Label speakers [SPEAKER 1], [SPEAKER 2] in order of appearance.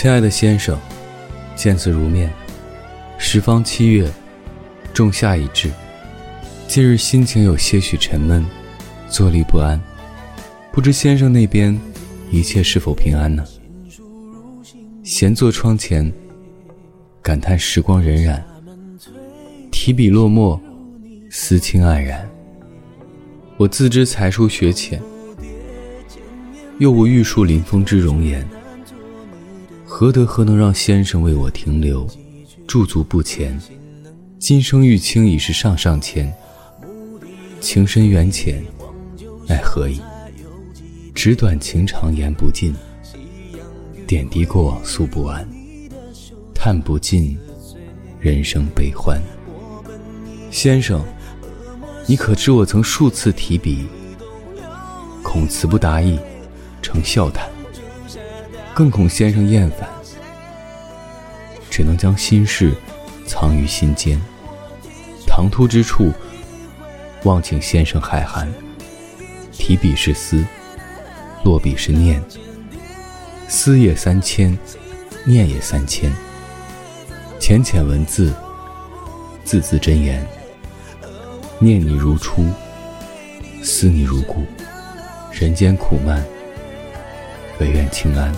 [SPEAKER 1] 亲爱的先生，见字如面。时方七月，仲夏已至，近日心情有些许沉闷，坐立不安。不知先生那边一切是否平安呢？闲坐窗前，感叹时光荏苒，提笔落墨，思情黯然。我自知才疏学浅，又无玉树临风之容颜。何德何能让先生为我停留，驻足不前？今生玉清已是上上签，情深缘浅，奈何矣？纸短情长言不尽，点滴过往诉不完，叹不尽人生悲欢。先生，你可知我曾数次提笔，恐词不达意，成笑谈。更恐先生厌烦，只能将心事藏于心间。唐突之处，望请先生海涵。提笔是思，落笔是念。思也三千，念也三千。浅浅文字，字字真言。念你如初，思你如故。人间苦闷，唯愿清安。